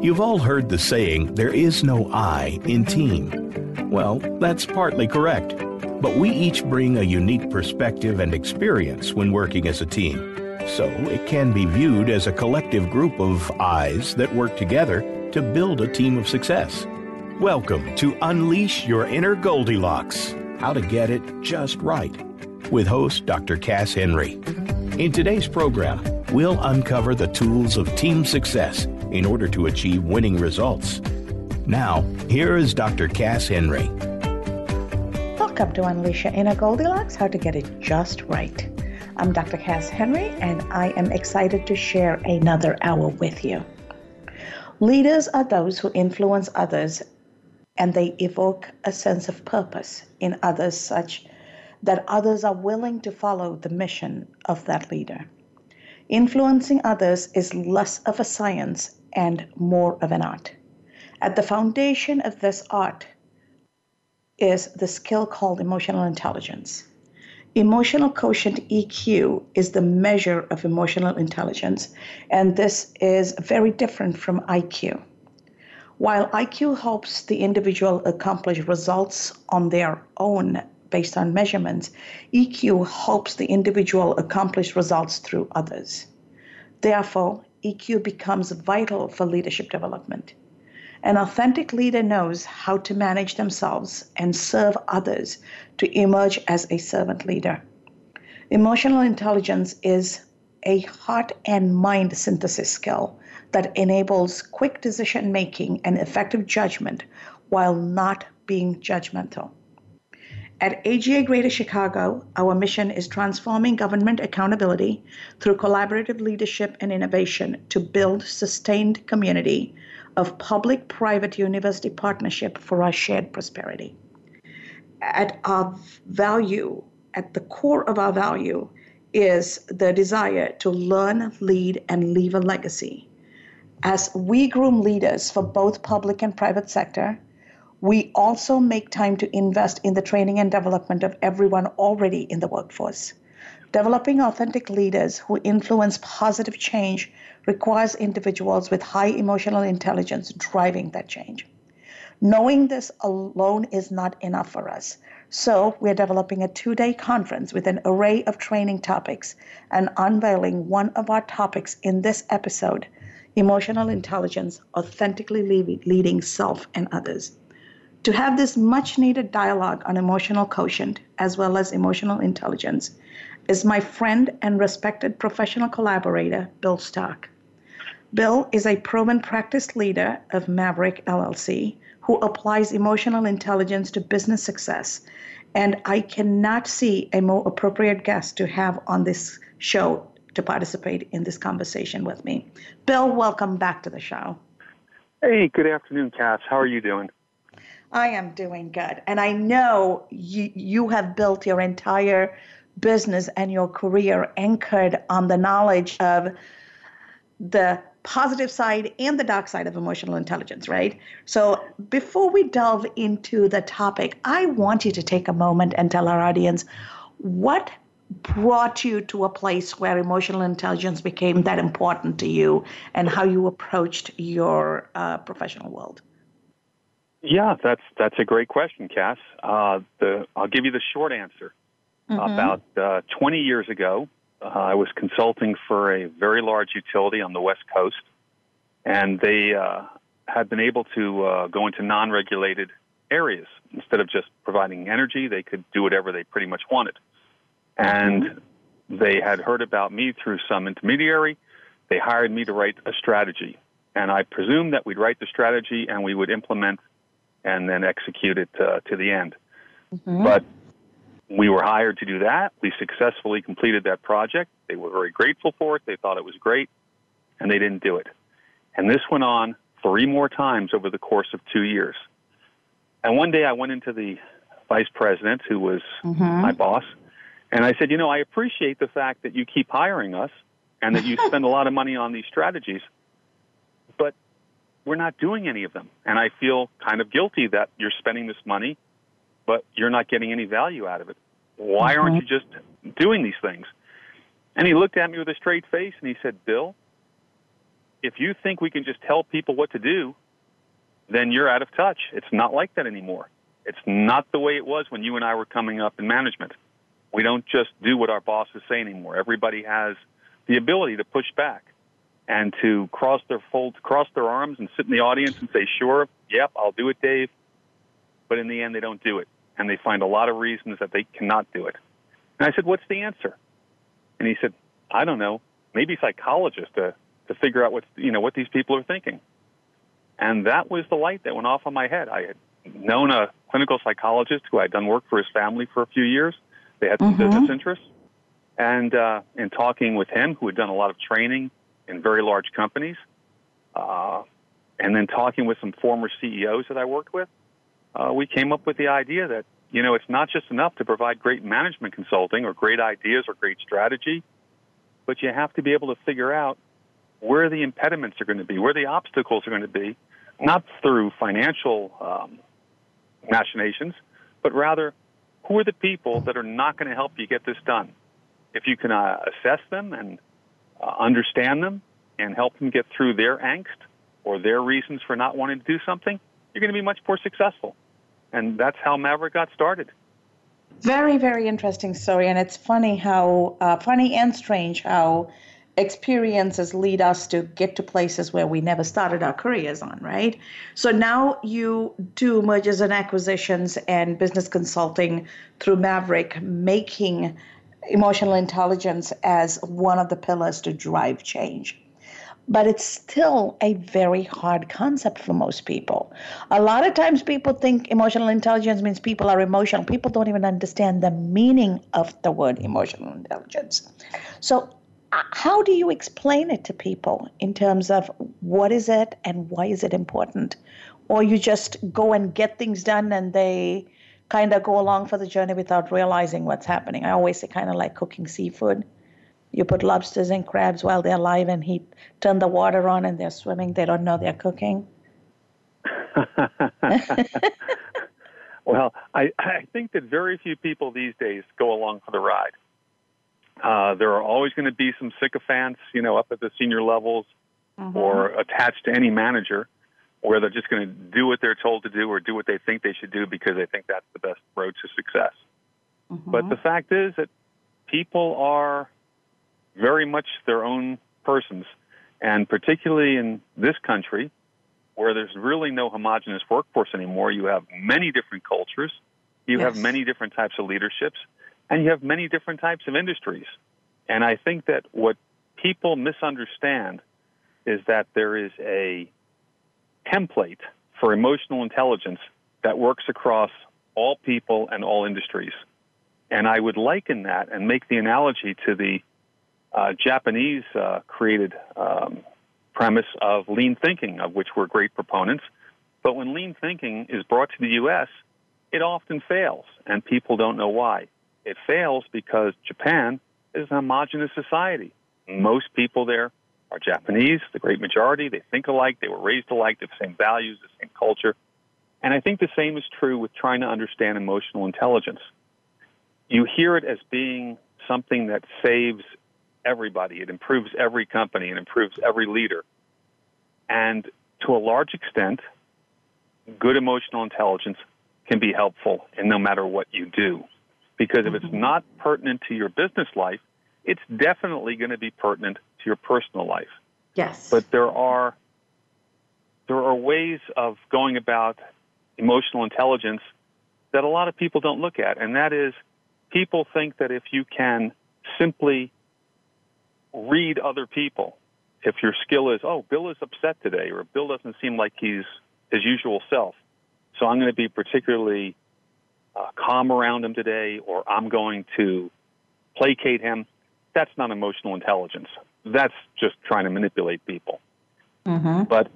You've all heard the saying, there is no I in team. Well, that's partly correct, but we each bring a unique perspective and experience when working as a team. So it can be viewed as a collective group of eyes that work together to build a team of success. Welcome to Unleash Your Inner Goldilocks How to Get It Just Right with host Dr. Cass Henry. In today's program, we'll uncover the tools of team success in order to achieve winning results. Now, here is Dr. Cass Henry. Welcome to Unleash Your Inner Goldilocks How to Get It Just Right. I'm Dr. Cass Henry, and I am excited to share another hour with you. Leaders are those who influence others and they evoke a sense of purpose in others, such that others are willing to follow the mission of that leader. Influencing others is less of a science and more of an art. At the foundation of this art is the skill called emotional intelligence. Emotional quotient EQ is the measure of emotional intelligence, and this is very different from IQ. While IQ helps the individual accomplish results on their own based on measurements, EQ helps the individual accomplish results through others. Therefore, EQ becomes vital for leadership development. An authentic leader knows how to manage themselves and serve others to emerge as a servant leader. Emotional intelligence is a heart and mind synthesis skill that enables quick decision making and effective judgment while not being judgmental. At AGA Greater Chicago, our mission is transforming government accountability through collaborative leadership and innovation to build sustained community of public private university partnership for our shared prosperity. At our value, at the core of our value, is the desire to learn, lead, and leave a legacy. As we groom leaders for both public and private sector, we also make time to invest in the training and development of everyone already in the workforce. Developing authentic leaders who influence positive change requires individuals with high emotional intelligence driving that change. Knowing this alone is not enough for us. So, we're developing a two day conference with an array of training topics and unveiling one of our topics in this episode emotional intelligence, authentically leading self and others. To have this much needed dialogue on emotional quotient as well as emotional intelligence is my friend and respected professional collaborator, Bill Stark. Bill is a proven practice leader of Maverick LLC who applies emotional intelligence to business success. And I cannot see a more appropriate guest to have on this show to participate in this conversation with me. Bill, welcome back to the show. Hey, good afternoon, Cass. How are you doing? I am doing good. And I know you, you have built your entire business and your career anchored on the knowledge of the positive side and the dark side of emotional intelligence, right? So before we delve into the topic, I want you to take a moment and tell our audience what brought you to a place where emotional intelligence became that important to you and how you approached your uh, professional world. Yeah, that's that's a great question, Cass. Uh, the I'll give you the short answer. Mm-hmm. About uh, 20 years ago, uh, I was consulting for a very large utility on the West Coast, and they uh, had been able to uh, go into non-regulated areas instead of just providing energy. They could do whatever they pretty much wanted, and they had heard about me through some intermediary. They hired me to write a strategy, and I presumed that we'd write the strategy and we would implement and then execute it uh, to the end. Mm-hmm. But we were hired to do that. We successfully completed that project. They were very grateful for it. They thought it was great, and they didn't do it. And this went on three more times over the course of two years. And one day I went into the vice president, who was mm-hmm. my boss, and I said, You know, I appreciate the fact that you keep hiring us and that you spend a lot of money on these strategies, we're not doing any of them. And I feel kind of guilty that you're spending this money, but you're not getting any value out of it. Why mm-hmm. aren't you just doing these things? And he looked at me with a straight face and he said, Bill, if you think we can just tell people what to do, then you're out of touch. It's not like that anymore. It's not the way it was when you and I were coming up in management. We don't just do what our bosses say anymore. Everybody has the ability to push back and to cross their folds, cross their arms and sit in the audience and say, sure, yep, I'll do it, Dave. But in the end, they don't do it. And they find a lot of reasons that they cannot do it. And I said, what's the answer? And he said, I don't know. Maybe psychologists to, to figure out what, you know, what these people are thinking. And that was the light that went off on my head. I had known a clinical psychologist who had done work for his family for a few years. They had some mm-hmm. business interests. And uh, in talking with him, who had done a lot of training in very large companies, uh, and then talking with some former CEOs that I worked with, uh, we came up with the idea that you know it's not just enough to provide great management consulting or great ideas or great strategy, but you have to be able to figure out where the impediments are going to be, where the obstacles are going to be, not through financial um, machinations, but rather who are the people that are not going to help you get this done. If you can uh, assess them and uh, understand them and help them get through their angst or their reasons for not wanting to do something, you're going to be much more successful. And that's how Maverick got started. Very, very interesting story. And it's funny how, uh, funny and strange how experiences lead us to get to places where we never started our careers on, right? So now you do mergers and acquisitions and business consulting through Maverick, making emotional intelligence as one of the pillars to drive change. But it's still a very hard concept for most people. A lot of times people think emotional intelligence means people are emotional. People don't even understand the meaning of the word emotional intelligence. So uh, how do you explain it to people in terms of what is it and why is it important? Or you just go and get things done and they kind of go along for the journey without realizing what's happening. I always say, kind of like cooking seafood. You put lobsters and crabs while they're alive and heat, turn the water on and they're swimming. They don't know they're cooking. well, I, I think that very few people these days go along for the ride. Uh, there are always going to be some sycophants, you know, up at the senior levels mm-hmm. or attached to any manager where they're just going to do what they're told to do or do what they think they should do because they think that's the best road to success. Mm-hmm. But the fact is that people are very much their own persons. And particularly in this country, where there's really no homogenous workforce anymore, you have many different cultures, you yes. have many different types of leaderships, and you have many different types of industries. And I think that what people misunderstand is that there is a template for emotional intelligence that works across all people and all industries. And I would liken that and make the analogy to the uh, Japanese uh, created um, premise of lean thinking, of which we're great proponents. But when lean thinking is brought to the U.S., it often fails, and people don't know why. It fails because Japan is a homogenous society. Most people there are Japanese, the great majority. They think alike, they were raised alike, they have the same values, the same culture. And I think the same is true with trying to understand emotional intelligence. You hear it as being something that saves everybody, it improves every company, it improves every leader. And to a large extent, good emotional intelligence can be helpful in no matter what you do. Because if it's mm-hmm. not pertinent to your business life, it's definitely going to be pertinent to your personal life. Yes. But there are there are ways of going about emotional intelligence that a lot of people don't look at, and that is people think that if you can simply read other people, if your skill is, oh, Bill is upset today, or Bill doesn't seem like he's his usual self, so I'm going to be particularly uh, calm around him today, or I'm going to placate him. That's not emotional intelligence. That's just trying to manipulate people. Mm-hmm. But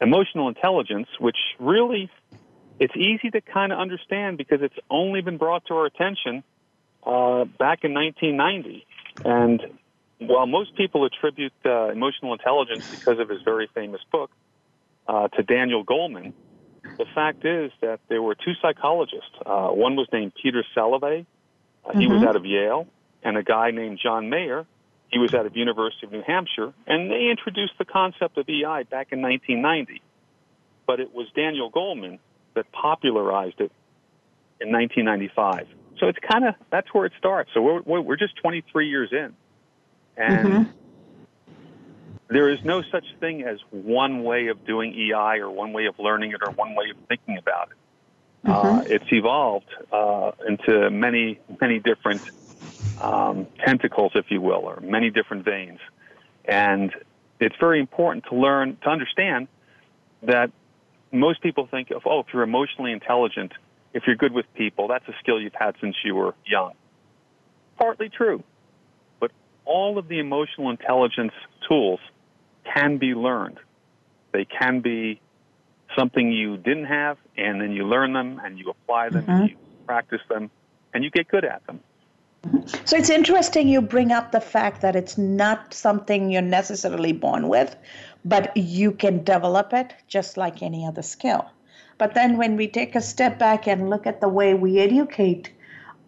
emotional intelligence, which really it's easy to kind of understand because it's only been brought to our attention uh, back in 1990. And while most people attribute uh, emotional intelligence because of his very famous book uh, to Daniel Goleman, the fact is that there were two psychologists. Uh, one was named Peter Salovey. Uh, mm-hmm. He was mm-hmm. out of Yale, and a guy named John Mayer, he was out of University of New Hampshire, and they introduced the concept of EI back in 1990. But it was Daniel Goleman that popularized it in 1995. So it's kind of that's where it starts. So we're we're just 23 years in, and mm-hmm. there is no such thing as one way of doing EI or one way of learning it or one way of thinking about it. Mm-hmm. Uh, it's evolved uh, into many many different um, tentacles, if you will, or many different veins. And it's very important to learn, to understand that most people think of, oh, if you're emotionally intelligent, if you're good with people, that's a skill you've had since you were young. Partly true. But all of the emotional intelligence tools can be learned. They can be something you didn't have, and then you learn them and you apply them mm-hmm. and you practice them and you get good at them. So it's interesting you bring up the fact that it's not something you're necessarily born with, but you can develop it just like any other skill. But then when we take a step back and look at the way we educate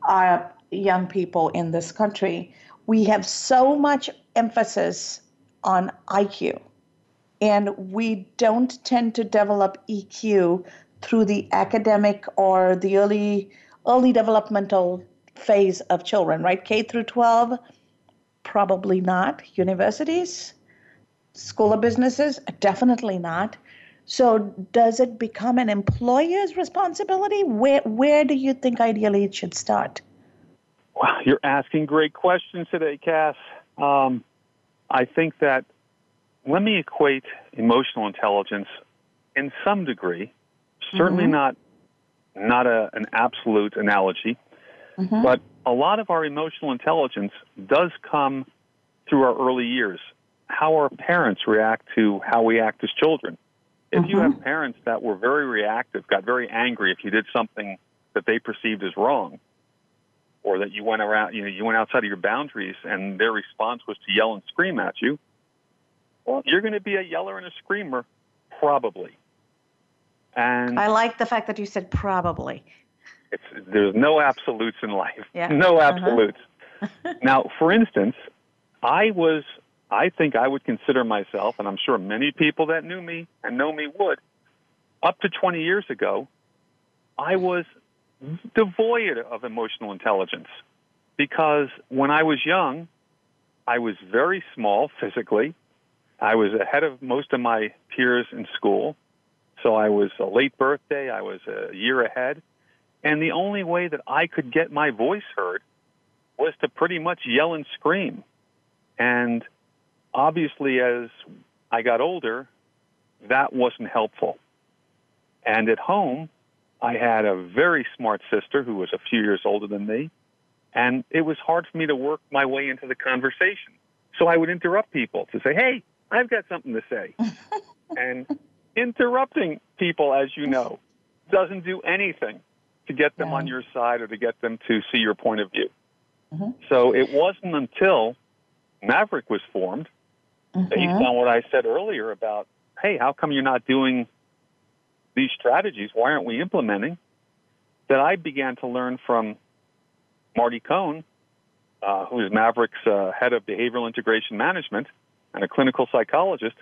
our young people in this country, we have so much emphasis on IQ. And we don't tend to develop EQ through the academic or the early early developmental phase of children, right? K through 12, probably not. Universities, school of businesses, definitely not. So does it become an employer's responsibility? Where where do you think ideally it should start? Well, you're asking great questions today, Cass. Um, I think that let me equate emotional intelligence in some degree, certainly mm-hmm. not not a, an absolute analogy, Mm-hmm. But a lot of our emotional intelligence does come through our early years. How our parents react to how we act as children. If mm-hmm. you have parents that were very reactive, got very angry if you did something that they perceived as wrong, or that you went around, you know, you went outside of your boundaries, and their response was to yell and scream at you, well, you're going to be a yeller and a screamer, probably. And I like the fact that you said probably. It's, there's no absolutes in life. Yeah. No uh-huh. absolutes. Uh-huh. now, for instance, I was, I think I would consider myself, and I'm sure many people that knew me and know me would, up to 20 years ago, I was devoid of emotional intelligence because when I was young, I was very small physically. I was ahead of most of my peers in school. So I was a late birthday. I was a year ahead. And the only way that I could get my voice heard was to pretty much yell and scream. And obviously, as I got older, that wasn't helpful. And at home, I had a very smart sister who was a few years older than me, and it was hard for me to work my way into the conversation. So I would interrupt people to say, Hey, I've got something to say. and interrupting people, as you know, doesn't do anything to get them yeah. on your side or to get them to see your point of view. Mm-hmm. So it wasn't until Maverick was formed, mm-hmm. based on what I said earlier about, hey, how come you're not doing these strategies? Why aren't we implementing? That I began to learn from Marty Cohn, uh, who is Maverick's uh, head of behavioral integration management and a clinical psychologist.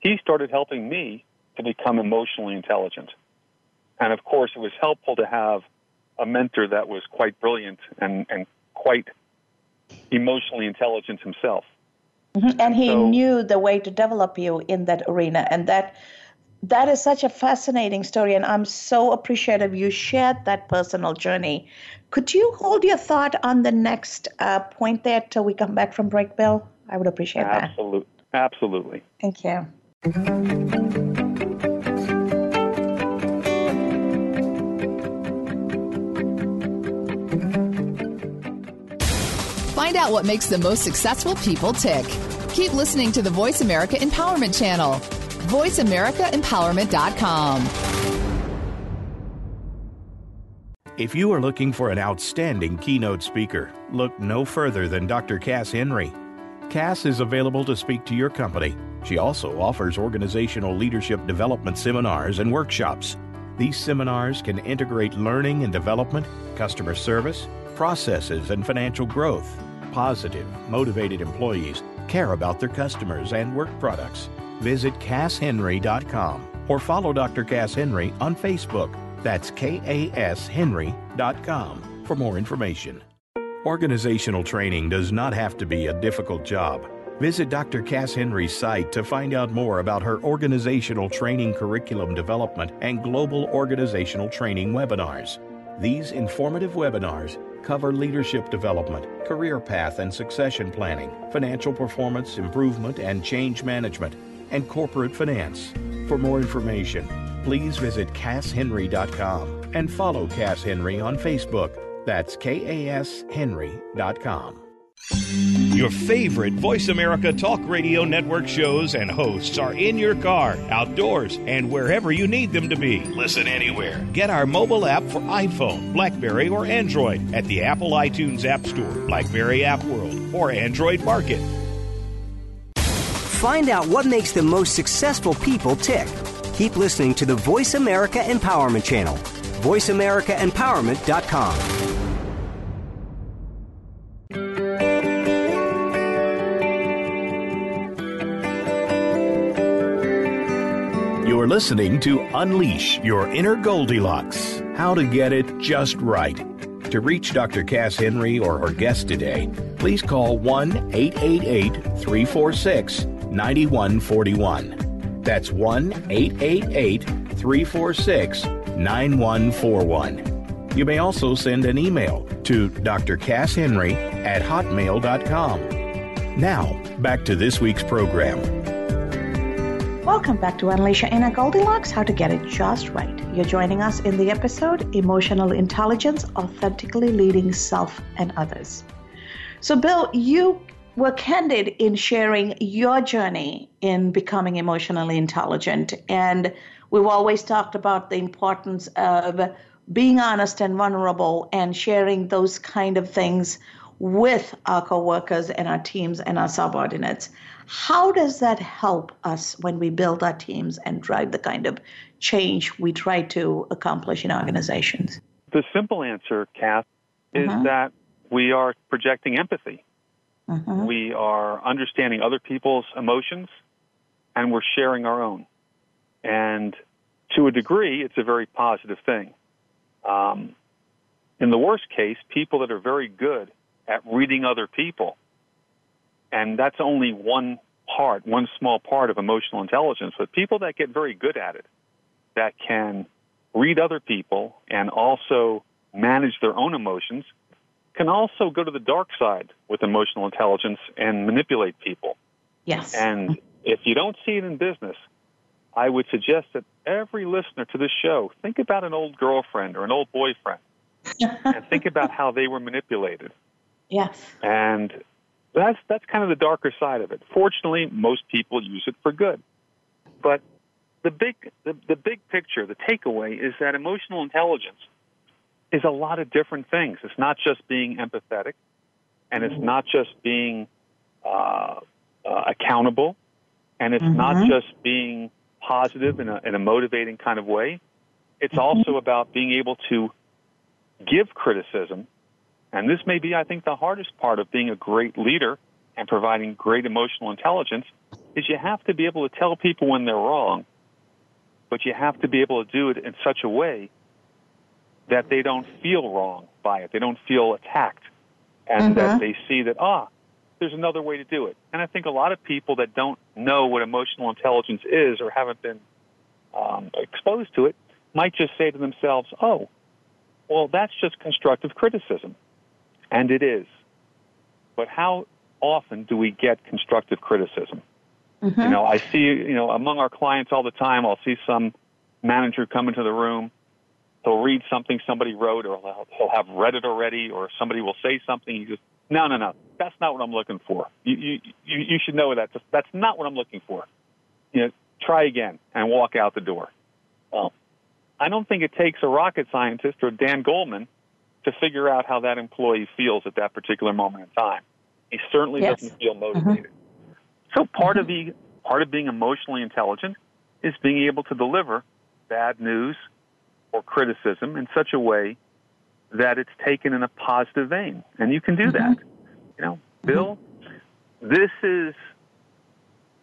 He started helping me to become emotionally intelligent. And of course, it was helpful to have a mentor that was quite brilliant and, and quite emotionally intelligent himself. Mm-hmm. And he so, knew the way to develop you in that arena. And that that is such a fascinating story. And I'm so appreciative you shared that personal journey. Could you hold your thought on the next uh, point there till we come back from break, Bill? I would appreciate absolutely. that. Absolutely. Thank you. Out what makes the most successful people tick. Keep listening to the Voice America Empowerment Channel. VoiceAmericaEmpowerment.com. If you are looking for an outstanding keynote speaker, look no further than Dr. Cass Henry. Cass is available to speak to your company. She also offers organizational leadership development seminars and workshops. These seminars can integrate learning and development, customer service, processes, and financial growth positive, motivated employees care about their customers and work products. Visit CassHenry.com or follow Dr. Cass Henry on Facebook. That's KASHenry.com for more information. Organizational training does not have to be a difficult job. Visit Dr. Cass Henry's site to find out more about her organizational training curriculum development and global organizational training webinars. These informative webinars cover leadership development, career path and succession planning, financial performance improvement and change management, and corporate finance. For more information, please visit CassHenry.com and follow Cass Henry on Facebook. That's KASHenry.com. Your favorite Voice America Talk Radio Network shows and hosts are in your car, outdoors, and wherever you need them to be. Listen anywhere. Get our mobile app for iPhone, Blackberry, or Android at the Apple iTunes App Store, Blackberry App World, or Android Market. Find out what makes the most successful people tick. Keep listening to the Voice America Empowerment Channel. VoiceAmericaEmpowerment.com. You're listening to Unleash Your Inner Goldilocks How to Get It Just Right. To reach Dr. Cass Henry or her guest today, please call 1 888 346 9141. That's 1 888 346 9141. You may also send an email to drcasshenry at hotmail.com. Now, back to this week's program. Welcome back to Unleash Your Inner Goldilocks How to Get It Just Right. You're joining us in the episode Emotional Intelligence Authentically Leading Self and Others. So, Bill, you were candid in sharing your journey in becoming emotionally intelligent. And we've always talked about the importance of being honest and vulnerable and sharing those kind of things with our coworkers and our teams and our subordinates. How does that help us when we build our teams and drive the kind of change we try to accomplish in organizations? The simple answer, Kath, is uh-huh. that we are projecting empathy. Uh-huh. We are understanding other people's emotions and we're sharing our own. And to a degree, it's a very positive thing. Um, in the worst case, people that are very good at reading other people and that's only one part, one small part of emotional intelligence. But people that get very good at it, that can read other people and also manage their own emotions, can also go to the dark side with emotional intelligence and manipulate people. Yes. And if you don't see it in business, I would suggest that every listener to this show think about an old girlfriend or an old boyfriend and think about how they were manipulated. Yes. And that's that's kind of the darker side of it. Fortunately, most people use it for good. But the big the, the big picture, the takeaway is that emotional intelligence is a lot of different things. It's not just being empathetic, and it's not just being uh, uh, accountable, and it's mm-hmm. not just being positive in a, in a motivating kind of way. It's mm-hmm. also about being able to give criticism and this may be, I think, the hardest part of being a great leader and providing great emotional intelligence is you have to be able to tell people when they're wrong, but you have to be able to do it in such a way that they don't feel wrong by it. They don't feel attacked and mm-hmm. that they see that, ah, there's another way to do it. And I think a lot of people that don't know what emotional intelligence is or haven't been um, exposed to it might just say to themselves, oh, well, that's just constructive criticism. And it is. But how often do we get constructive criticism? Mm-hmm. You know, I see, you know, among our clients all the time, I'll see some manager come into the room. He'll read something somebody wrote, or he'll have read it already, or somebody will say something. He goes, "No, no, no, that's not what I'm looking for. You, you, you, you should know that. That's not what I'm looking for. You know, try again and walk out the door." Well, I don't think it takes a rocket scientist or Dan Goleman to figure out how that employee feels at that particular moment in time. He certainly yes. doesn't feel motivated. Mm-hmm. So part mm-hmm. of the part of being emotionally intelligent is being able to deliver bad news or criticism in such a way that it's taken in a positive vein. And you can do mm-hmm. that. You know, Bill, mm-hmm. this is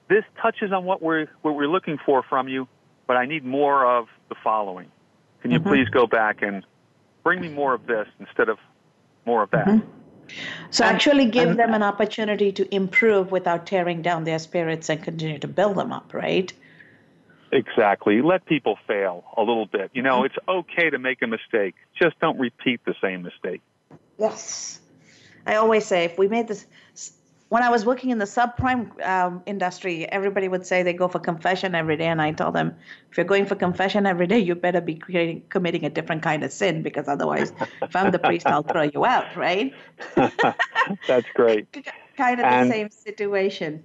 this touches on what we're what we're looking for from you, but I need more of the following. Can you mm-hmm. please go back and bring me more of this instead of more of that? Mm-hmm. So and, actually give and, them an opportunity to improve without tearing down their spirits and continue to build them up, right? Exactly. Let people fail a little bit. You know, mm-hmm. it's okay to make a mistake. Just don't repeat the same mistake. Yes. I always say if we made this when I was working in the subprime um, industry, everybody would say they go for confession every day, and I tell them, if you're going for confession every day, you better be creating, committing a different kind of sin, because otherwise, if I'm the priest, I'll throw you out, right? That's great. kind of and, the same situation.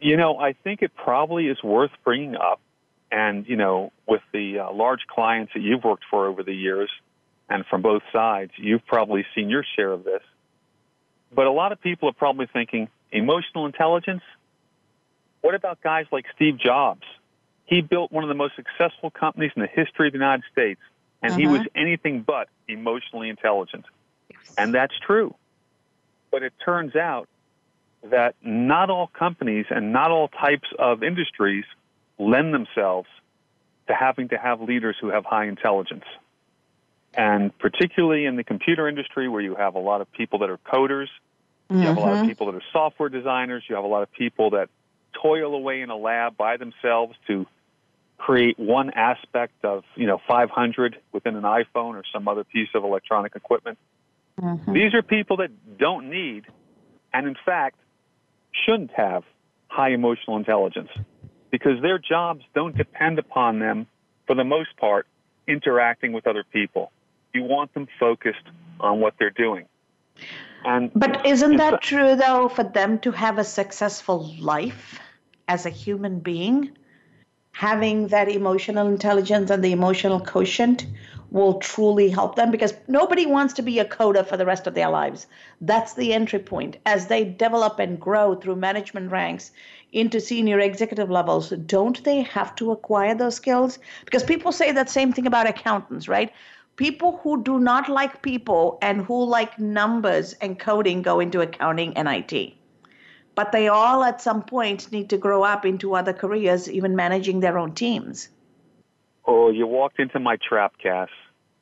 You know, I think it probably is worth bringing up, and you know, with the uh, large clients that you've worked for over the years, and from both sides, you've probably seen your share of this but a lot of people are probably thinking emotional intelligence. What about guys like Steve Jobs? He built one of the most successful companies in the history of the United States, and uh-huh. he was anything but emotionally intelligent. And that's true. But it turns out that not all companies and not all types of industries lend themselves to having to have leaders who have high intelligence. And particularly in the computer industry, where you have a lot of people that are coders, you have a lot of mm-hmm. people that are software designers, you have a lot of people that toil away in a lab by themselves to create one aspect of, you know, 500 within an iPhone or some other piece of electronic equipment. Mm-hmm. These are people that don't need, and in fact, shouldn't have high emotional intelligence because their jobs don't depend upon them, for the most part, interacting with other people. You want them focused on what they're doing. And but isn't that true though for them to have a successful life as a human being? Having that emotional intelligence and the emotional quotient will truly help them because nobody wants to be a coder for the rest of their lives. That's the entry point. As they develop and grow through management ranks into senior executive levels, don't they have to acquire those skills? Because people say that same thing about accountants, right? People who do not like people and who like numbers and coding go into accounting and IT. But they all at some point need to grow up into other careers, even managing their own teams. Oh, you walked into my trap, Cass.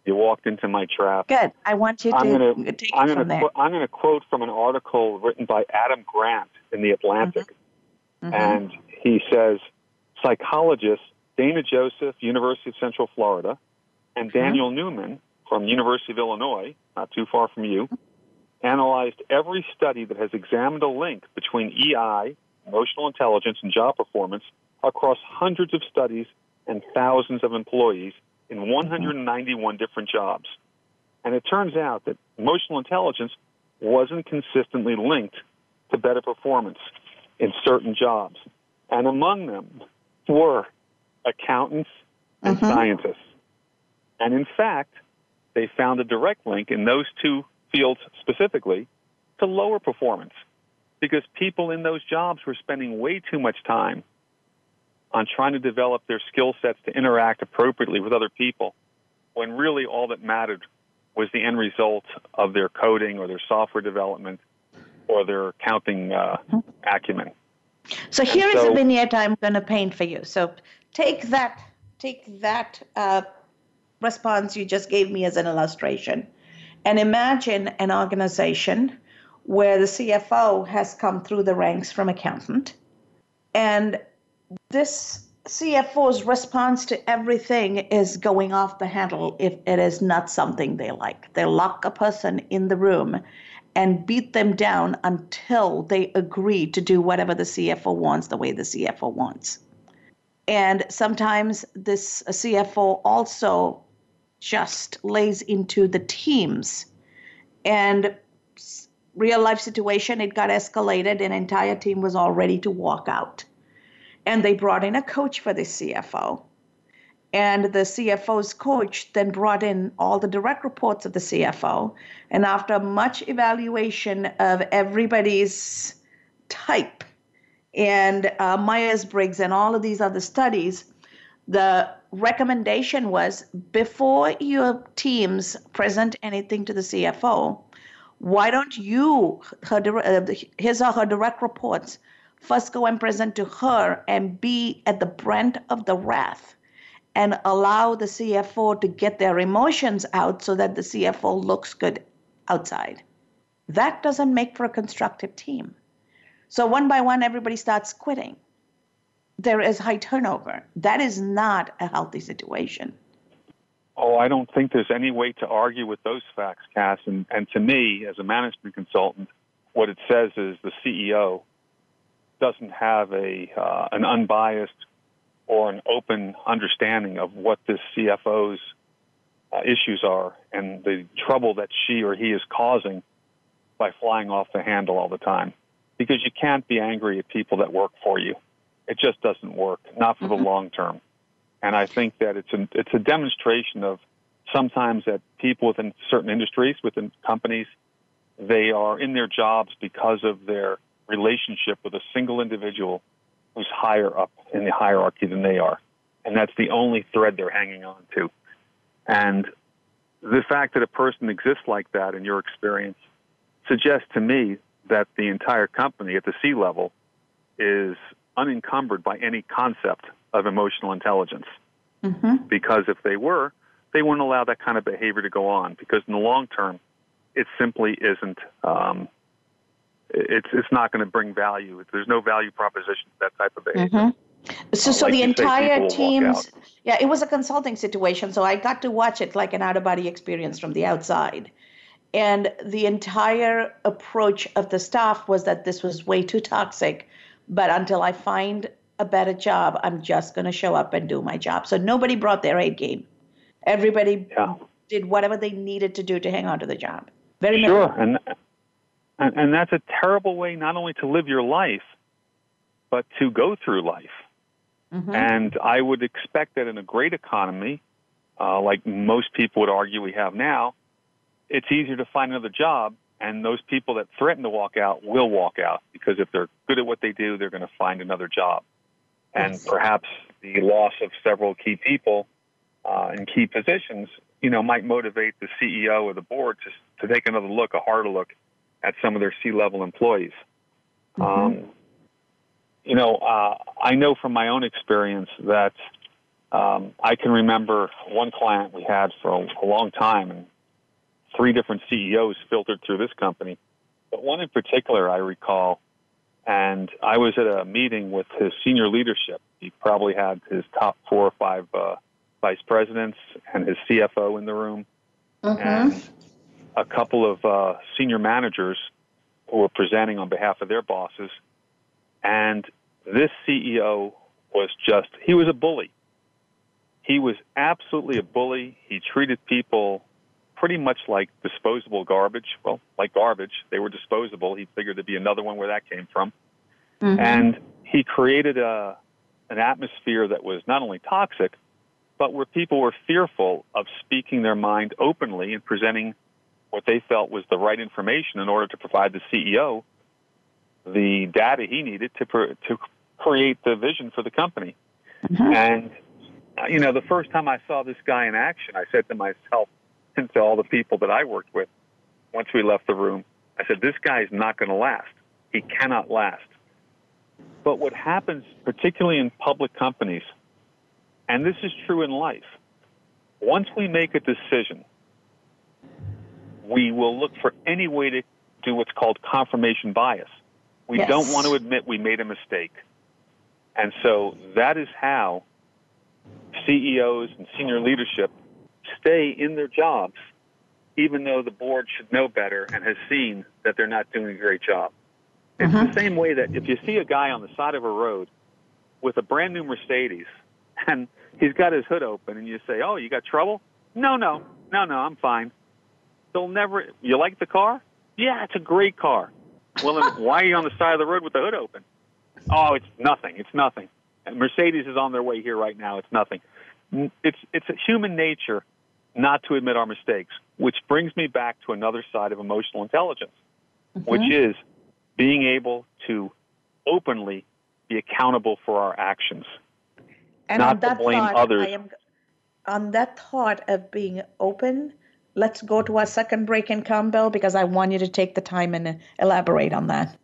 You walked into my trap. Good. I want you to I'm gonna, take I'm it from there. I'm going to quote from an article written by Adam Grant in the Atlantic. Mm-hmm. Mm-hmm. And he says, psychologist Dana Joseph, University of Central Florida, and mm-hmm. Daniel Newman from University of Illinois, not too far from you, analyzed every study that has examined a link between EI, emotional intelligence, and job performance across hundreds of studies and thousands of employees in 191 different jobs. And it turns out that emotional intelligence wasn't consistently linked to better performance in certain jobs. And among them were accountants and mm-hmm. scientists. And in fact, they found a direct link in those two fields specifically to lower performance because people in those jobs were spending way too much time on trying to develop their skill sets to interact appropriately with other people when really all that mattered was the end result of their coding or their software development or their accounting uh, acumen. So here is so, a vignette I'm going to paint for you. So take that, take that uh, response you just gave me as an illustration. And imagine an organization where the CFO has come through the ranks from accountant, and this CFO's response to everything is going off the handle if it is not something they like. They lock a person in the room and beat them down until they agree to do whatever the CFO wants the way the CFO wants. And sometimes this CFO also just lays into the teams. And real life situation, it got escalated, an entire team was all ready to walk out. And they brought in a coach for the CFO. And the CFO's coach then brought in all the direct reports of the CFO. And after much evaluation of everybody's type and uh, Myers Briggs and all of these other studies, the recommendation was before your teams present anything to the CFO, Why don't you, her, uh, his or her direct reports, first go and present to her and be at the brink of the wrath and allow the CFO to get their emotions out so that the CFO looks good outside? That doesn't make for a constructive team. So one by one, everybody starts quitting. There is high turnover. That is not a healthy situation. Oh, I don't think there's any way to argue with those facts, Cass. And, and to me, as a management consultant, what it says is the CEO doesn't have a uh, an unbiased or an open understanding of what this CFO's uh, issues are and the trouble that she or he is causing by flying off the handle all the time. Because you can't be angry at people that work for you. It just doesn't work, not for mm-hmm. the long term. And I think that it's a, it's a demonstration of sometimes that people within certain industries, within companies, they are in their jobs because of their relationship with a single individual who's higher up in the hierarchy than they are. And that's the only thread they're hanging on to. And the fact that a person exists like that in your experience suggests to me that the entire company at the C level is unencumbered by any concept of emotional intelligence. Mm-hmm. Because if they were, they wouldn't allow that kind of behavior to go on. Because in the long term, it simply isn't. Um, it's it's not going to bring value. There's no value proposition to that type of behavior. Mm-hmm. So, uh, so like the entire team's yeah, it was a consulting situation. So I got to watch it like an out of body experience from the outside. And the entire approach of the staff was that this was way too toxic. But until I find a better job, I'm just going to show up and do my job. So nobody brought their A game. Everybody yeah. did whatever they needed to do to hang on to the job. Very sure, and, and and that's a terrible way not only to live your life, but to go through life. Mm-hmm. And I would expect that in a great economy, uh, like most people would argue we have now, it's easier to find another job, and those people that threaten to walk out will walk out because if they're good at what they do, they're going to find another job. And yes. perhaps the loss of several key people uh, in key positions, you know, might motivate the CEO or the board to to take another look, a harder look, at some of their C-level employees. Mm-hmm. Um, you know, uh, I know from my own experience that um, I can remember one client we had for a, a long time, and three different CEOs filtered through this company. But one in particular I recall, and I was at a meeting with his senior leadership. He probably had his top four or five uh, vice presidents and his CFO in the room, mm-hmm. and a couple of uh, senior managers who were presenting on behalf of their bosses. And this CEO was just, he was a bully. He was absolutely a bully. He treated people pretty much like disposable garbage. Well, like garbage, they were disposable. He figured there'd be another one where that came from. Mm-hmm. And he created a, an atmosphere that was not only toxic, but where people were fearful of speaking their mind openly and presenting what they felt was the right information in order to provide the CEO the data he needed to to create the vision for the company. Mm-hmm. And you know, the first time I saw this guy in action, I said to myself, to all the people that I worked with once we left the room. I said, this guy is not going to last. He cannot last. But what happens, particularly in public companies, and this is true in life, once we make a decision, we will look for any way to do what's called confirmation bias. We yes. don't want to admit we made a mistake. And so that is how CEOs and senior leadership stay in their jobs, even though the board should know better and has seen that they're not doing a great job. It's uh-huh. the same way that if you see a guy on the side of a road with a brand new Mercedes and he's got his hood open and you say, Oh, you got trouble? No, no, no, no, I'm fine. They'll never, you like the car? Yeah, it's a great car. Well, then why are you on the side of the road with the hood open? Oh, it's nothing. It's nothing. Mercedes is on their way here right now. It's nothing. It's, it's human nature not to admit our mistakes, which brings me back to another side of emotional intelligence, mm-hmm. which is being able to openly be accountable for our actions, and not to blame thought, others. Am, on that thought of being open, let's go to our second break and come, Bill, because I want you to take the time and elaborate on that.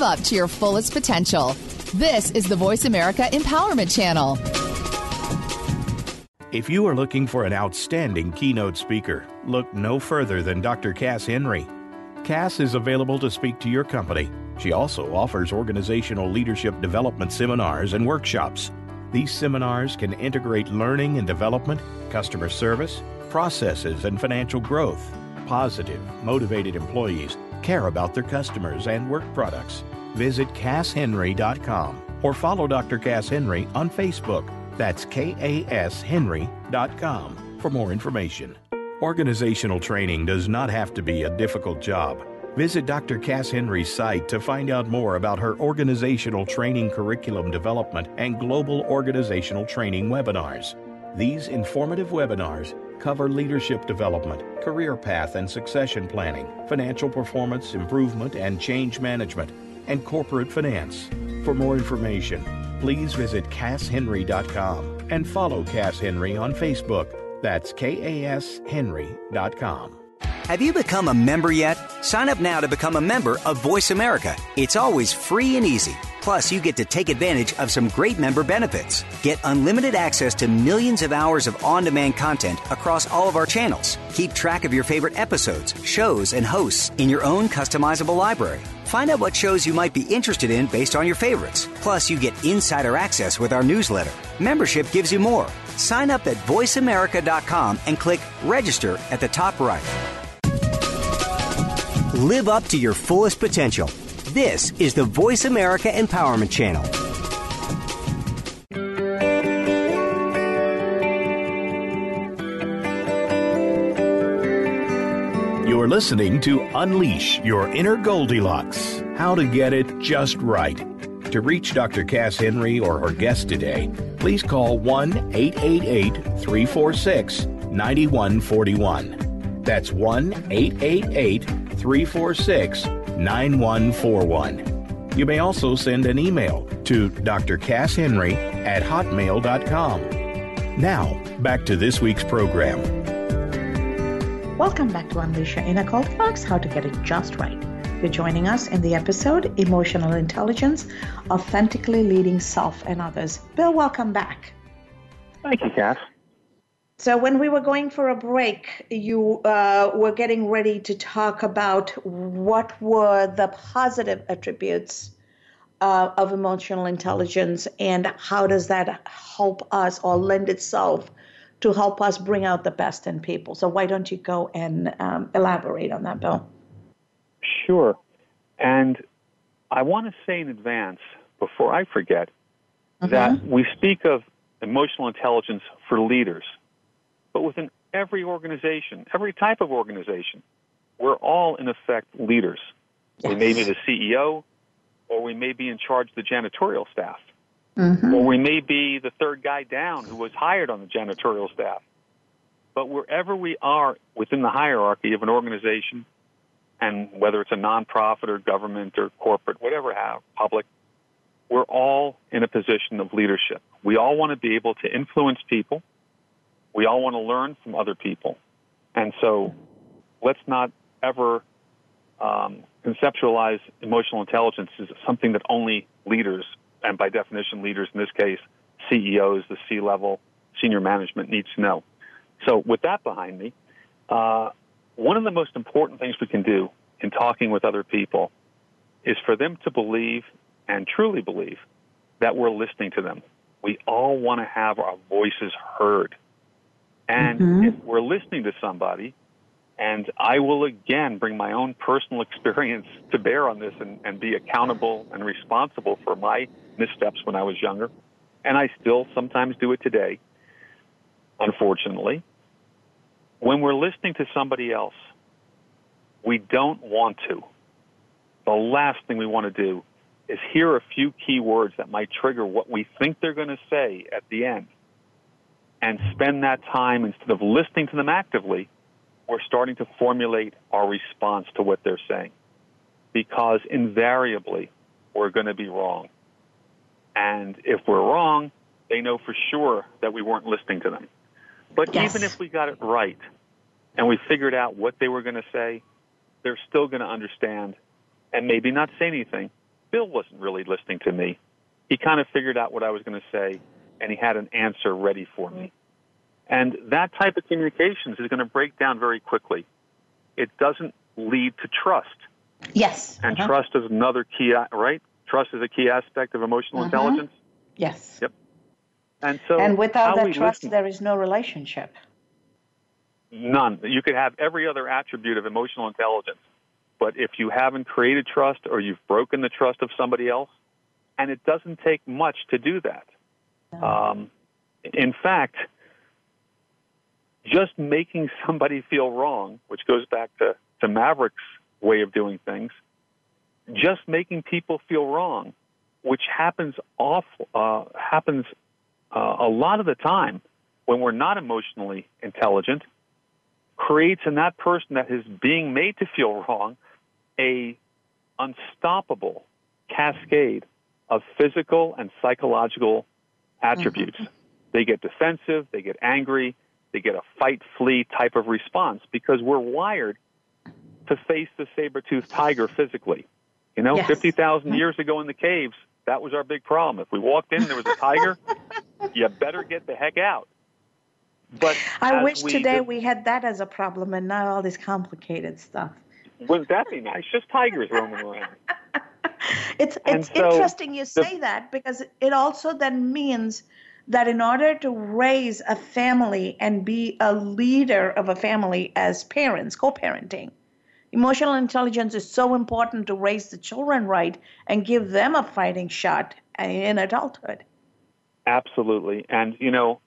Live up to your fullest potential. This is the Voice America Empowerment Channel. If you are looking for an outstanding keynote speaker, look no further than Dr. Cass Henry. Cass is available to speak to your company. She also offers organizational leadership development seminars and workshops. These seminars can integrate learning and development, customer service, processes, and financial growth. Positive, motivated employees care about their customers and work products. Visit CassHenry.com or follow Dr. Cass Henry on Facebook. That's KASHenry.com for more information. Organizational training does not have to be a difficult job. Visit Dr. Cass Henry's site to find out more about her organizational training curriculum development and global organizational training webinars. These informative webinars cover leadership development, career path and succession planning, financial performance improvement and change management, and corporate finance. For more information, please visit CassHenry.com and follow Cass Henry on Facebook. That's KASHenry.com. Have you become a member yet? Sign up now to become a member of Voice America. It's always free and easy. Plus, you get to take advantage of some great member benefits. Get unlimited access to millions of hours of on demand content across all of our channels. Keep track of your favorite episodes, shows, and hosts in your own customizable library. Find out what shows you might be interested in based on your favorites. Plus, you get insider access with our newsletter. Membership gives you more. Sign up at voiceamerica.com and click register at the top right. Live up to your fullest potential. This is the Voice America Empowerment Channel. You're listening to Unleash Your Inner Goldilocks How to Get It Just Right. To reach Dr. Cass Henry or her guest today, please call 1 888 346 9141. That's 1 888 346 9141. You may also send an email to drcasshenry at hotmail.com. Now, back to this week's program. Welcome back to Unleash Your Inner Goldilocks How to Get It Just Right. You're joining us in the episode Emotional Intelligence Authentically Leading Self and Others. Bill, welcome back. Thank you, Cass. So, when we were going for a break, you uh, were getting ready to talk about what were the positive attributes uh, of emotional intelligence and how does that help us or lend itself to help us bring out the best in people. So, why don't you go and um, elaborate on that, Bill? Sure. And I want to say in advance, before I forget, mm-hmm. that we speak of emotional intelligence for leaders, but within every organization, every type of organization, we're all in effect leaders. Yes. We may be the CEO, or we may be in charge of the janitorial staff. Mm-hmm. Or we may be the third guy down who was hired on the janitorial staff. But wherever we are within the hierarchy of an organization, and whether it's a nonprofit or government or corporate, whatever, have, public, we're all in a position of leadership. We all want to be able to influence people. We all want to learn from other people. And so let's not ever um, conceptualize emotional intelligence as something that only leaders and by definition, leaders in this case, CEOs, the C level, senior management needs to know. So, with that behind me, uh, one of the most important things we can do in talking with other people is for them to believe and truly believe that we're listening to them. We all want to have our voices heard. And mm-hmm. if we're listening to somebody, and I will again bring my own personal experience to bear on this and, and be accountable and responsible for my missteps when I was younger, and I still sometimes do it today, unfortunately. When we're listening to somebody else, we don't want to. The last thing we want to do is hear a few key words that might trigger what we think they're going to say at the end and spend that time instead of listening to them actively, we're starting to formulate our response to what they're saying. because invariably we're going to be wrong. And if we're wrong, they know for sure that we weren't listening to them. But yes. even if we got it right and we figured out what they were going to say, they're still going to understand and maybe not say anything. Bill wasn't really listening to me. He kind of figured out what I was going to say and he had an answer ready for me. And that type of communications is going to break down very quickly. It doesn't lead to trust. Yes. And uh-huh. trust is another key, right? Trust is a key aspect of emotional uh-huh. intelligence. Yes. Yep. And so, and without that trust, listen, there is no relationship. None. You could have every other attribute of emotional intelligence, but if you haven't created trust or you've broken the trust of somebody else, and it doesn't take much to do that. No. Um, in fact, just making somebody feel wrong, which goes back to, to Maverick's way of doing things, just making people feel wrong, which happens off uh, happens uh, a lot of the time when we're not emotionally intelligent, creates in that person that is being made to feel wrong a unstoppable cascade of physical and psychological attributes. Mm-hmm. They get defensive, they get angry, they get a fight flee type of response because we're wired to face the saber-toothed tiger physically. You know, yes. 50,000 years ago in the caves, that was our big problem. If we walked in and there was a tiger, you better get the heck out. But I wish we today did, we had that as a problem and not all this complicated stuff. Wouldn't that be nice? Just tigers roaming around. it's it's so interesting you say that because it also then means that in order to raise a family and be a leader of a family as parents, co-parenting, emotional intelligence is so important to raise the children right and give them a fighting shot in adulthood. Absolutely. And, you know,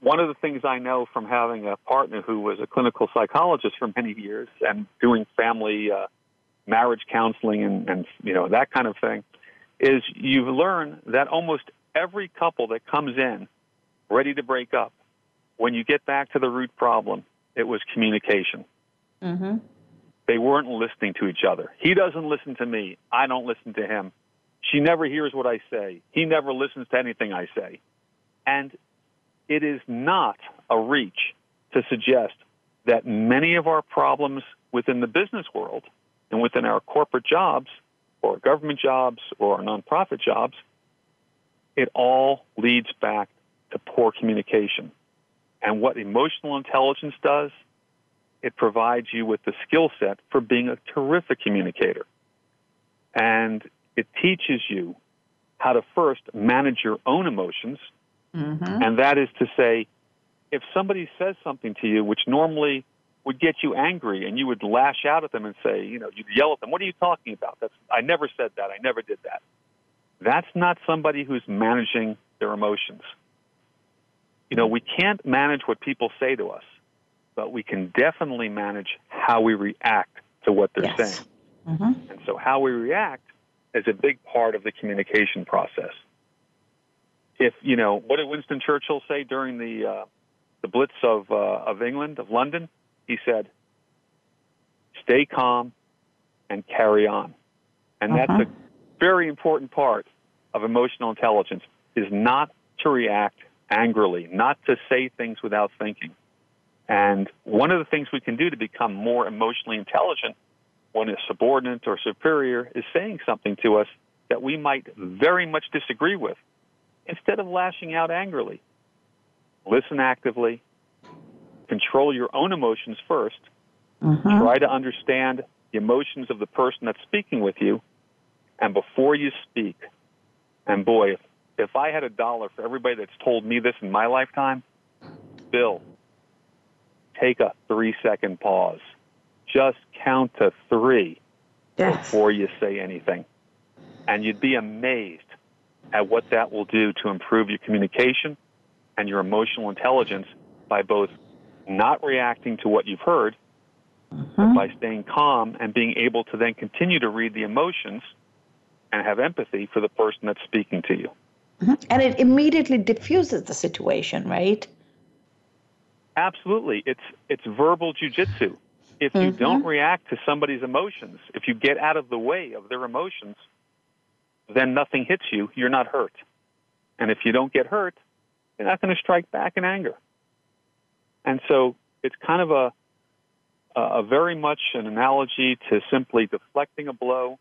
one of the things I know from having a partner who was a clinical psychologist for many years and doing family uh, marriage counseling and, and, you know, that kind of thing is you learn that almost every couple that comes in ready to break up, when you get back to the root problem, it was communication. Mm-hmm. They weren't listening to each other. He doesn't listen to me. I don't listen to him. She never hears what I say. He never listens to anything I say. And it is not a reach to suggest that many of our problems within the business world and within our corporate jobs or government jobs or our nonprofit jobs, it all leads back to poor communication. And what emotional intelligence does, it provides you with the skill set for being a terrific communicator. And it teaches you how to first manage your own emotions. Mm-hmm. And that is to say, if somebody says something to you which normally would get you angry and you would lash out at them and say, you know, you'd yell at them, what are you talking about? That's, I never said that. I never did that. That's not somebody who's managing their emotions. You know, we can't manage what people say to us, but we can definitely manage how we react to what they're yes. saying. Mm-hmm. And so how we react is a big part of the communication process. If, you know, what did Winston Churchill say during the, uh, the Blitz of, uh, of England, of London? He said, stay calm and carry on. And Uh-huh. that's a very important part of emotional intelligence is not to react angrily, not to say things without thinking. And one of the things we can do to become more emotionally intelligent when a subordinate or superior is saying something to us that we might very much disagree with, instead of lashing out angrily, listen actively, control your own emotions 1st Mm-hmm. try to understand the emotions of the person that's speaking with you, and before you speak, and boy, if, if I had a dollar for everybody that's told me this in my lifetime, Bill, take a three second pause. Just count to three Yes. before you say anything. And you'd be amazed at what that will do to improve your communication and your emotional intelligence by both not reacting to what you've heard, Mm-hmm. but by staying calm and being able to then continue to read the emotions and have empathy for the person that's speaking to you. Mhm. And it immediately diffuses the situation, right? Absolutely. It's it's verbal jujitsu. If you mm-hmm. don't react to somebody's emotions, if you get out of the way of their emotions, then nothing hits you. You're not hurt. And if you don't get hurt, you're not going to strike back in anger. And so it's kind of a, a very much an analogy to simply deflecting a blow.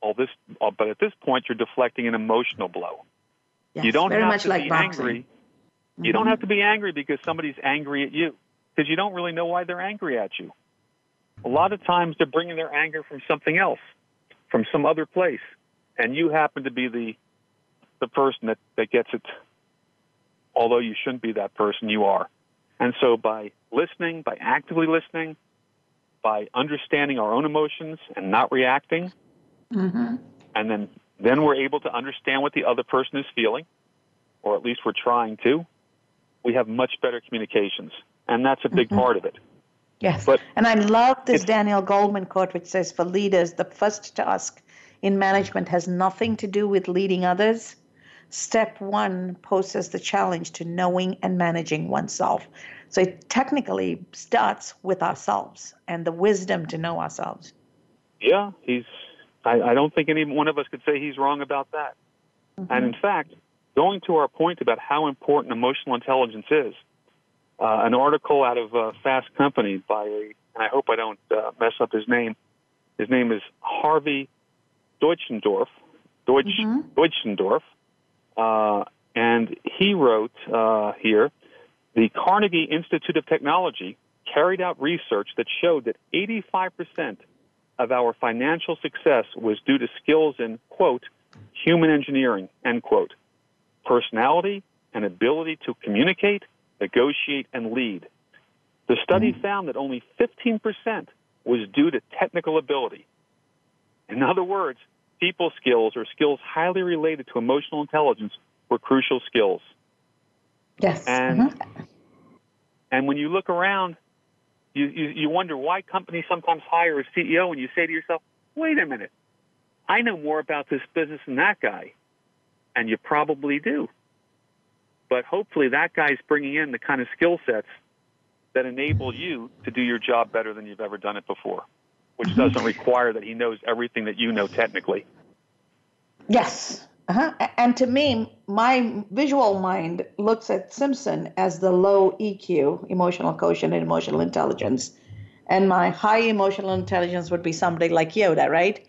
All this, uh, but at this point, you're deflecting an emotional blow. Yes, you don't have to like be boxing. angry. Mm-hmm. You don't have to be angry because somebody's angry at you because you don't really know why they're angry at you. A lot of times they're bringing their anger from something else, from some other place, and you happen to be the the person that, that gets it. Although you shouldn't be that person, you are. And so by listening, by actively listening, by understanding our own emotions and not reacting, mm-hmm. and then then we're able to understand what the other person is feeling, or at least we're trying to. We have much better communications, and that's a big mm-hmm. part of it. Yes. But and I love this Daniel Goleman quote, which says, For leaders, the first task in management has nothing to do with leading others. Step one poses the challenge to knowing and managing oneself. So it technically starts with ourselves and the wisdom to know ourselves. Yeah, he's. I, I don't think any one of us could say he's wrong about that. Mm-hmm. And in fact, going to our point about how important emotional intelligence is, uh, an article out of uh, Fast Company by a, and I hope I don't uh, mess up his name. His name is Harvey Deutschendorf. Deutsch, mm-hmm. Deutschendorf. Uh, and he wrote uh, here the Carnegie Institute of Technology carried out research that showed that 85% of our financial success was due to skills in, quote, human engineering, end quote, personality and ability to communicate negotiate, and lead. The study mm-hmm. found that only 15% was due to technical ability. In other words, people skills or skills highly related to emotional intelligence were crucial skills. Yes. And mm-hmm. and when you look around, you, you, you wonder why companies sometimes hire a CEO and you say to yourself, wait a minute, I know more about this business than that guy. And you probably do. But hopefully, that guy's bringing in the kind of skill sets that enable you to do your job better than you've ever done it before, which doesn't require that he knows everything that you know technically. Yes. Uh-huh. And to me, my visual mind looks at Simpson as the low EQ, emotional quotient and emotional intelligence. And my high emotional intelligence would be somebody like Yoda, right?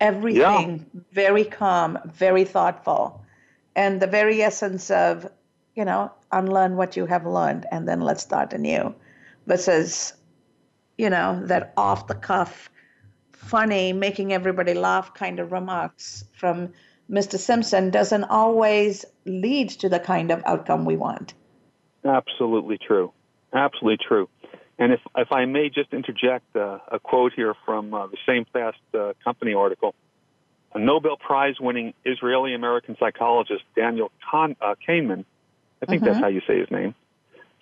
Everything yeah. very calm, very thoughtful. And the very essence of you know, unlearn what you have learned and then let's start anew. Versus, you know, that off the cuff, funny, making everybody laugh kind of remarks from Mr. Simpson doesn't always lead to the kind of outcome we want. Absolutely true. Absolutely true. And if, if I may just interject uh, a quote here from uh, the same Fast uh, Company article, a Nobel Prize winning Israeli American psychologist Daniel Kahn, uh, Kahneman I think mm-hmm. that's how you say his name,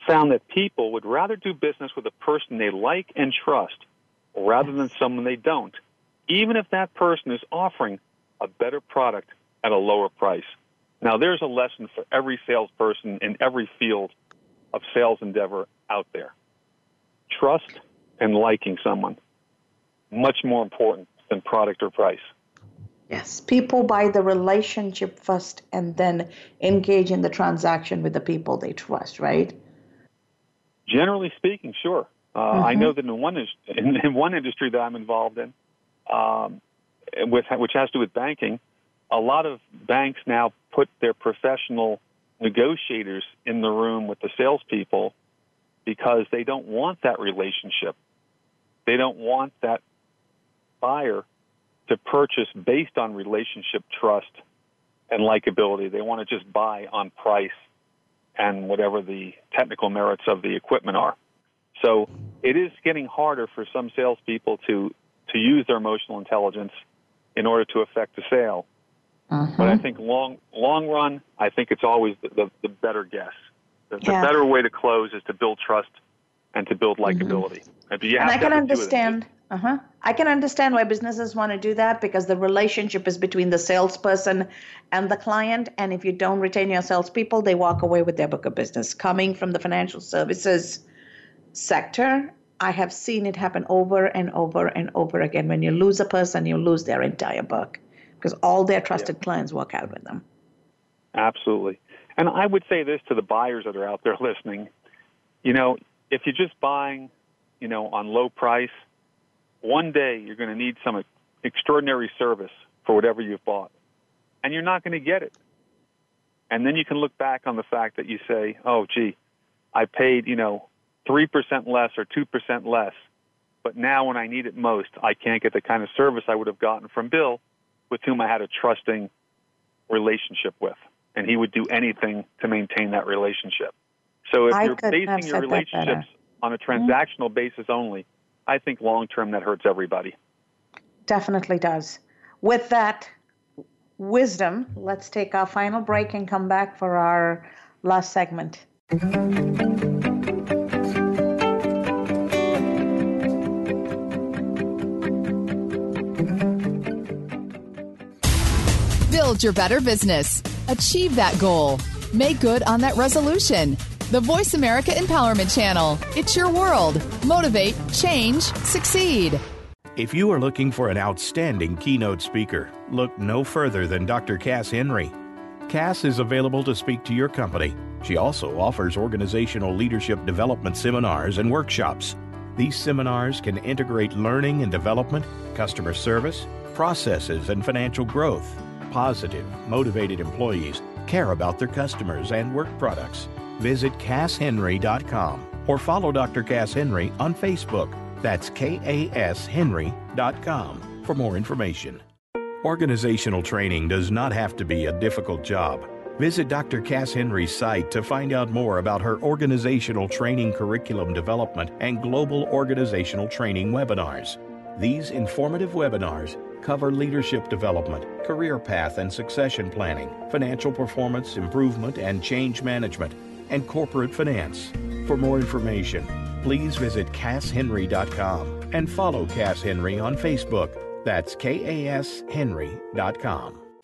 found that people would rather do business with a person they like and trust rather than someone they don't, even if that person is offering a better product at a lower price. Now, there's a lesson for every salesperson in every field of sales endeavor out there. Trust and liking someone, much more important than product or price. Yes, people buy the relationship first and then engage in the transaction with the people they trust, right? Generally speaking, sure. Uh, mm-hmm. I know that in one in, in, one industry that I'm involved in, um, with which has to do with banking, a lot of banks now put their professional negotiators in the room with the salespeople because they don't want that relationship. They don't want that buyer to purchase based on relationship trust and likability. They want to just buy on price and whatever the technical merits of the equipment are. So it is getting harder for some salespeople to to use their emotional intelligence in order to affect the sale. Uh-huh. But I think long long run, I think it's always the, the, the better guess. The, yeah. the, better way to close is to build trust and to build mm-hmm. likability. Mm-hmm. And I can understand. Uh-huh. I can understand why businesses want to do that because the relationship is between the salesperson and the client. And if you don't retain your salespeople, they walk away with their book of business. Coming from the financial services sector, I have seen it happen over and over and over again. When you lose a person, you lose their entire book because all their trusted yeah. clients walk out with them. Absolutely. And I would say this to the buyers that are out there listening. You know, if you're just buying, you know, on low price, one day you're going to need some extraordinary service for whatever you've bought. And you're not going to get it. And then you can look back on the fact that you say, oh, gee, I paid, you know, 3% less or 2% less. But now when I need it most, I can't get the kind of service I would have gotten from Bill, with whom I had a trusting relationship with. And he would do anything to maintain that relationship. So if I you're basing your relationships on a transactional mm-hmm. basis only, I think long term that hurts everybody. Definitely does. With that wisdom, let's take our final break and come back for our last segment. Build your better business. Achieve that goal. Make good on that resolution. The Voice America Empowerment Channel. It's your world. Motivate, change, succeed. If you are looking for an outstanding keynote speaker, look no further than Dr. Cass Henry. Cass is available to speak to your company. She also offers organizational leadership development seminars and workshops. These seminars can integrate learning and development, customer service, processes, and financial growth. Positive, motivated employees care about their customers and work products visit CassHenry.com or follow Dr. Cass Henry on Facebook. That's KASHenry.com for more information. Organizational training does not have to be a difficult job. Visit Dr. Cass Henry's site to find out more about her organizational training curriculum development and global organizational training webinars. These informative webinars cover leadership development, career path and succession planning, financial performance improvement and change management and corporate finance. For more information, please visit CassHenry.com and follow Cass Henry on Facebook. That's KASHenry.com.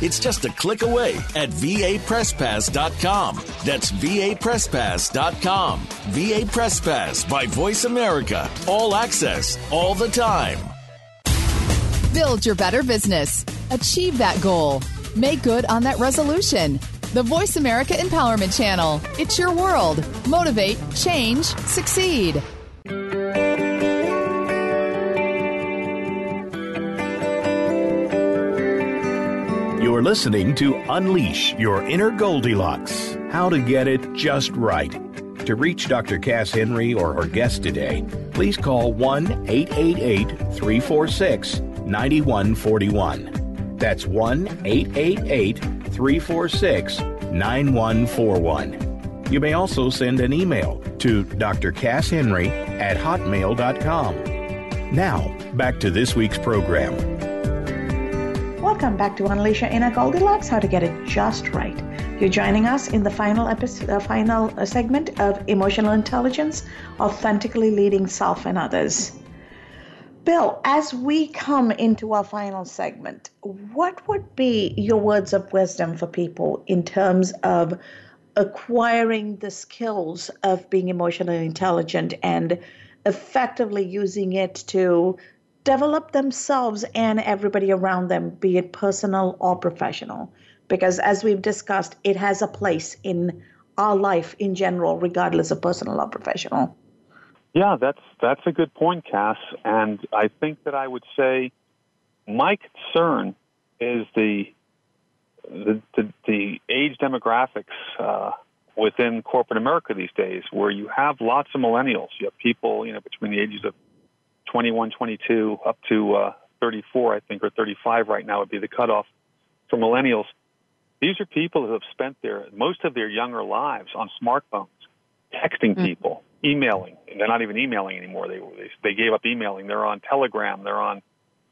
It's just a click away at vapresspass.com. That's vapresspass.com. VA Press Pass by Voice America. All access, all the time time. Build your better business. Achieve that goal. Make good on that resolution. The Voice America Empowerment Channel. It's your world. Motivate, change, succeed. You're listening to Unleash Your Inner Goldilocks How to Get It Just Right. To reach Dr. Cass Henry or her guest today, please call 1 888 346 9141. That's 1 888 346 9141. You may also send an email to drcasshenry at hotmail.com. Now, back to this week's program. Welcome back to Unleash Your Inner Goldilocks How to Get It Just Right. You're joining us in the final episode, uh, final uh, segment of Emotional Intelligence, authentically leading self and others. Bill, as we come into our final segment, what would be your words of wisdom for people in terms of acquiring the skills of being emotionally intelligent and effectively using it to develop themselves and everybody around them, be it personal or professional? because as we've discussed, it has a place in our life in general, regardless of personal or professional. Yeah, that's that's a good point, Cass. And I think that I would say my concern is the the the, the age demographics uh, within corporate America these days, where you have lots of millennials. You have people, you know, between the ages of 21, 22, up to uh, 34, I think, or 35 right now would be the cutoff for millennials these are people who have spent their most of their younger lives on smartphones, texting mm-hmm. people, emailing. They're not even emailing anymore. They, they they gave up emailing. They're on Telegram. They're on,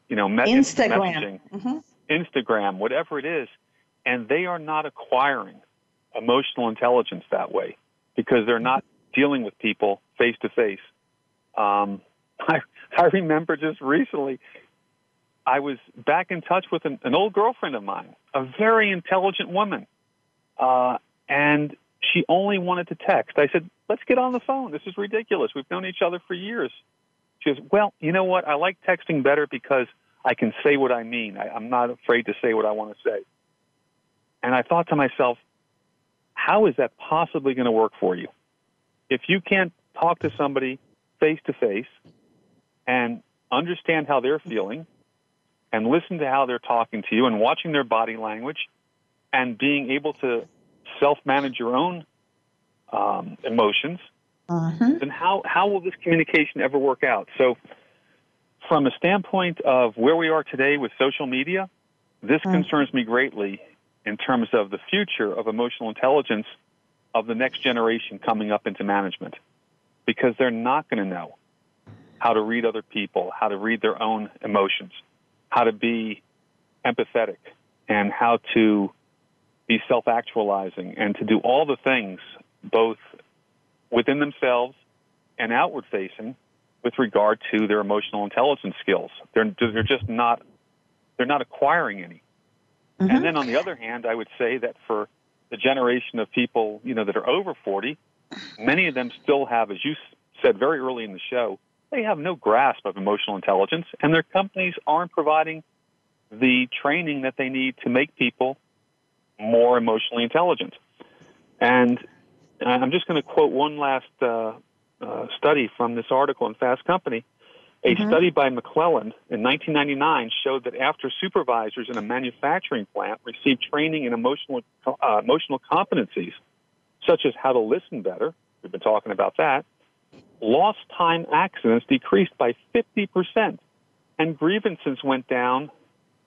you know, Instagram, messaging, mm-hmm. Instagram, whatever it is, and they are not acquiring emotional intelligence that way because they're not dealing with people face to face. Um, I I remember just recently, I was back in touch with an, an old girlfriend of mine, a very intelligent woman, uh, and she only wanted to text. I said, "Let's get on the phone. This is ridiculous. We've known each other for years." She goes, "Well, you know what? I like texting better because I can say what I mean. I, I'm not afraid to say what I want to say." And I thought to myself, "How is that possibly going to work for you? If you can't talk to somebody face to face and understand how they're feeling and listen to how they're talking to you and watching their body language and being able to self manage your own um, emotions, uh-huh. then how, how will this communication ever work out? So, from a standpoint of where we are today with social media, this uh-huh. concerns me greatly in terms of the future of emotional intelligence of the next generation coming up into management because they're not going to know how to read other people, how to read their own emotions, how to be empathetic, and how to be self actualizing, and to do all the things both within themselves and outward facing with regard to their emotional intelligence skills. They're, they're just not, they're not acquiring any. Mm-hmm. And then on the other hand, I would say that for the generation of people, you know, that are over 40, many of them still have, as you said very early in the show, they have no grasp of emotional intelligence, and their companies aren't providing the training that they need to make people more emotionally intelligent. And I'm just going to quote one last uh, uh, study from this article in Fast Company. A Mm-hmm. study by McClelland in 1999 showed that after supervisors in a manufacturing plant received training in emotional uh, emotional competencies, such as how to listen better, we've been talking about that, lost time accidents decreased by 50%, and grievances went down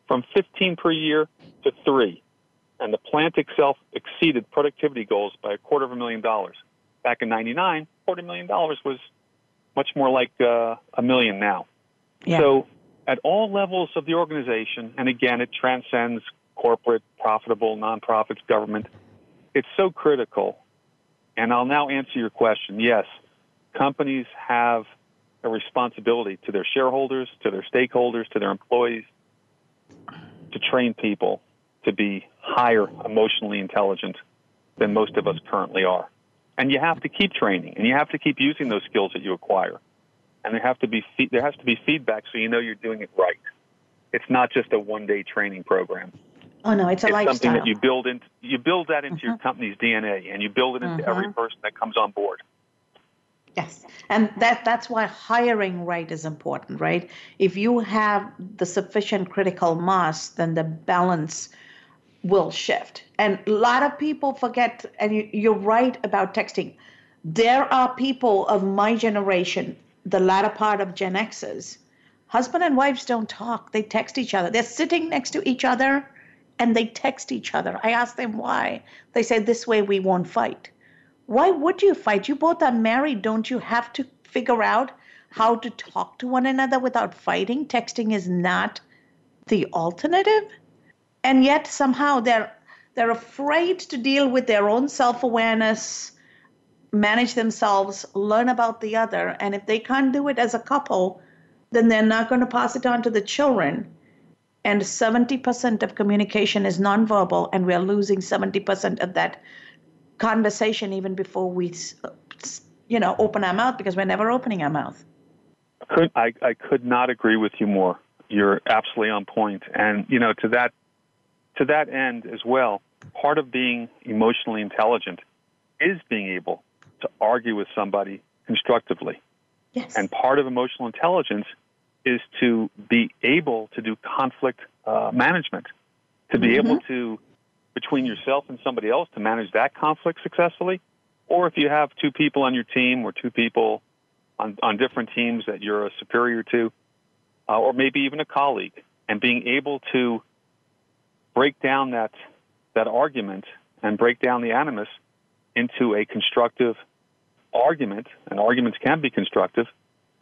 from 15 per year to three. And the plant itself exceeded productivity goals by a quarter of a million dollars. Back in 99, quarter million dollars was much more like uh, a million now. Yeah. So, at all levels of the organization, and again, it transcends corporate, profitable, nonprofits, government, it's so critical. And I'll now answer your question. Yes, companies have a responsibility to their shareholders, to their stakeholders, to their employees to train people to be higher emotionally intelligent than most of us currently are. And you have to keep training, and you have to keep using those skills that you acquire. And there have to be fe- there has to be feedback so you know you're doing it right. It's not just a one day training program. Oh no, it's a it's lifestyle. something that you build into you build that into your Mhm. company's DNA, and you build it into every Mhm. person that comes on board. Yes, and that that's why hiring right is important, right? If you have the sufficient critical mass, then the balance will shift. And a lot of people forget, and you, you're right about texting. There are people of my generation, the latter part of Gen X's, husband and wives don't talk; they text each other. They're sitting next to each other, and they text each other. I ask them why. They say this way we won't fight why would you fight? You both are married. Don't you have to figure out how to talk to one another without fighting? Texting is not the alternative. And yet somehow they're they're afraid to deal with their own self-awareness, manage themselves, learn about the other, and if they can't do it as a couple, then they're not going to pass it on to the children. And 70% of communication is nonverbal, and we're losing 70% of that conversation even before we, you know, open our mouth because we're never opening our mouth. Could I, I could not agree with you more. You're absolutely on point. And you know, to that to that end as well, part of being emotionally intelligent is being able to argue with somebody constructively. Yes. And part of emotional intelligence is to be able to do conflict uh, management, to be Mm-hmm. able to, between yourself and somebody else, to manage that conflict successfully. Or if you have two people on your team or two people on, on different teams that you're a superior to, uh, or maybe even a colleague, and being able to break down that, that argument and break down the animus into a constructive argument, and arguments can be constructive,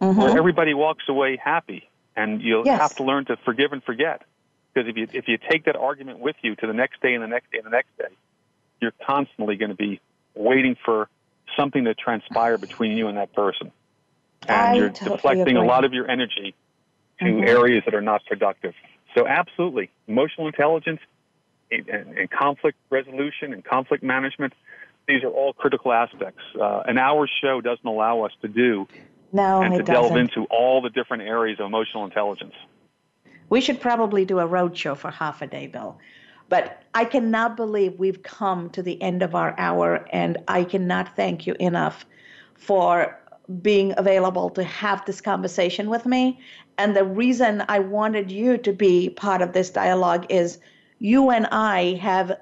Mhm. where everybody walks away happy, and you'll Yes. have to learn to forgive and forget. Because if you if you take that argument with you to the next day and the next day and the next day, you're constantly going to be waiting for something to transpire between you and that person. And I you're totally deflecting agree. a lot of your energy to Mhm. areas that are not productive. So, absolutely, emotional intelligence and, and, conflict resolution and conflict management, these are all critical aspects. Uh, an hour show doesn't allow us to do No, and to it delve doesn't. into all the different areas of emotional intelligence. We should probably do a road show for half a day, Bill. But I cannot believe we've come to the end of our hour, and I cannot thank you enough for being available to have this conversation with me. And the reason I wanted you to be part of this dialogue is you and I have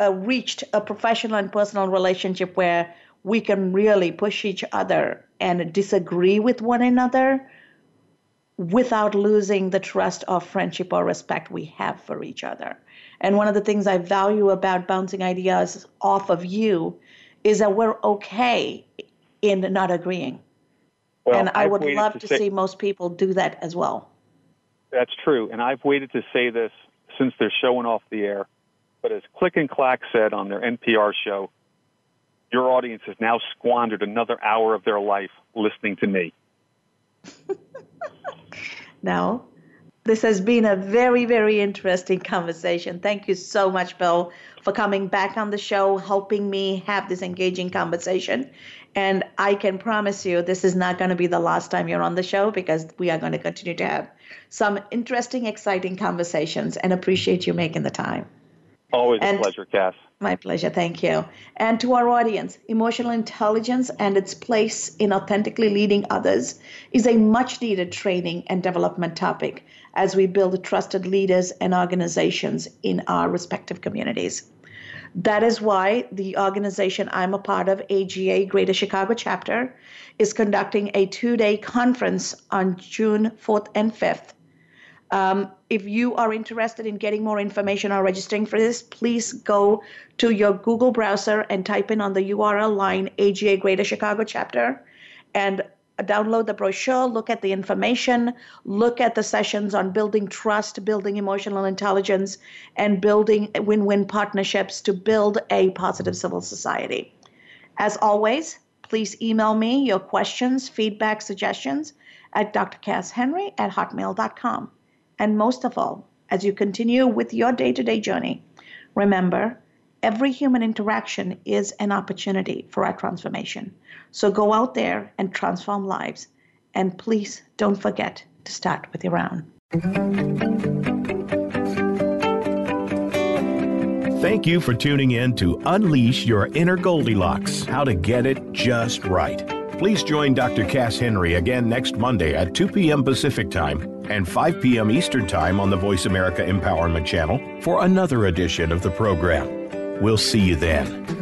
uh, reached a professional and personal relationship where we can really push each other and disagree with one another without losing the trust or friendship or respect we have for each other. And one of the things I value about bouncing ideas off of you is that we're okay in not agreeing. Well, and I I've would love to say- see most people do that as well. That's true, and I've waited to say this since they're showing off the air. But as Click and Clack said on their NPR show, your audience has now squandered another hour of their life listening to me. Now, this has been a very, very interesting conversation. Thank you so much, Bill, for coming back on the show, helping me have this engaging conversation. And I can promise you, this is not going to be the last time you're on the show because we are going to continue to have some interesting, exciting conversations and appreciate you making the time. Always And- a pleasure, Cass. My pleasure. Thank you. And to our audience, emotional intelligence and its place in authentically leading others is a much needed training and development topic as we build trusted leaders and organizations in our respective communities. That is why the organization I'm a part of, AGA Greater Chicago Chapter, is conducting a two day conference on June 4th and 5th. Um, if you are interested in getting more information or registering for this, please go to your Google browser and type in on the URL line AGA Greater Chicago Chapter and download the brochure, look at the information, look at the sessions on building trust, building emotional intelligence, and building win win partnerships to build a positive civil society. As always, please email me your questions, feedback, suggestions at drcasshenry at hotmail.com. And most of all, as you continue with your day to day journey, remember every human interaction is an opportunity for our transformation. So go out there and transform lives. And please don't forget to start with your own. Thank you for tuning in to Unleash Your Inner Goldilocks How to Get It Just Right. Please join Dr. Cass Henry again next Monday at 2 p.m. Pacific Time and 5 p.m. Eastern Time on the Voice America Empowerment Channel for another edition of the program. We'll see you then.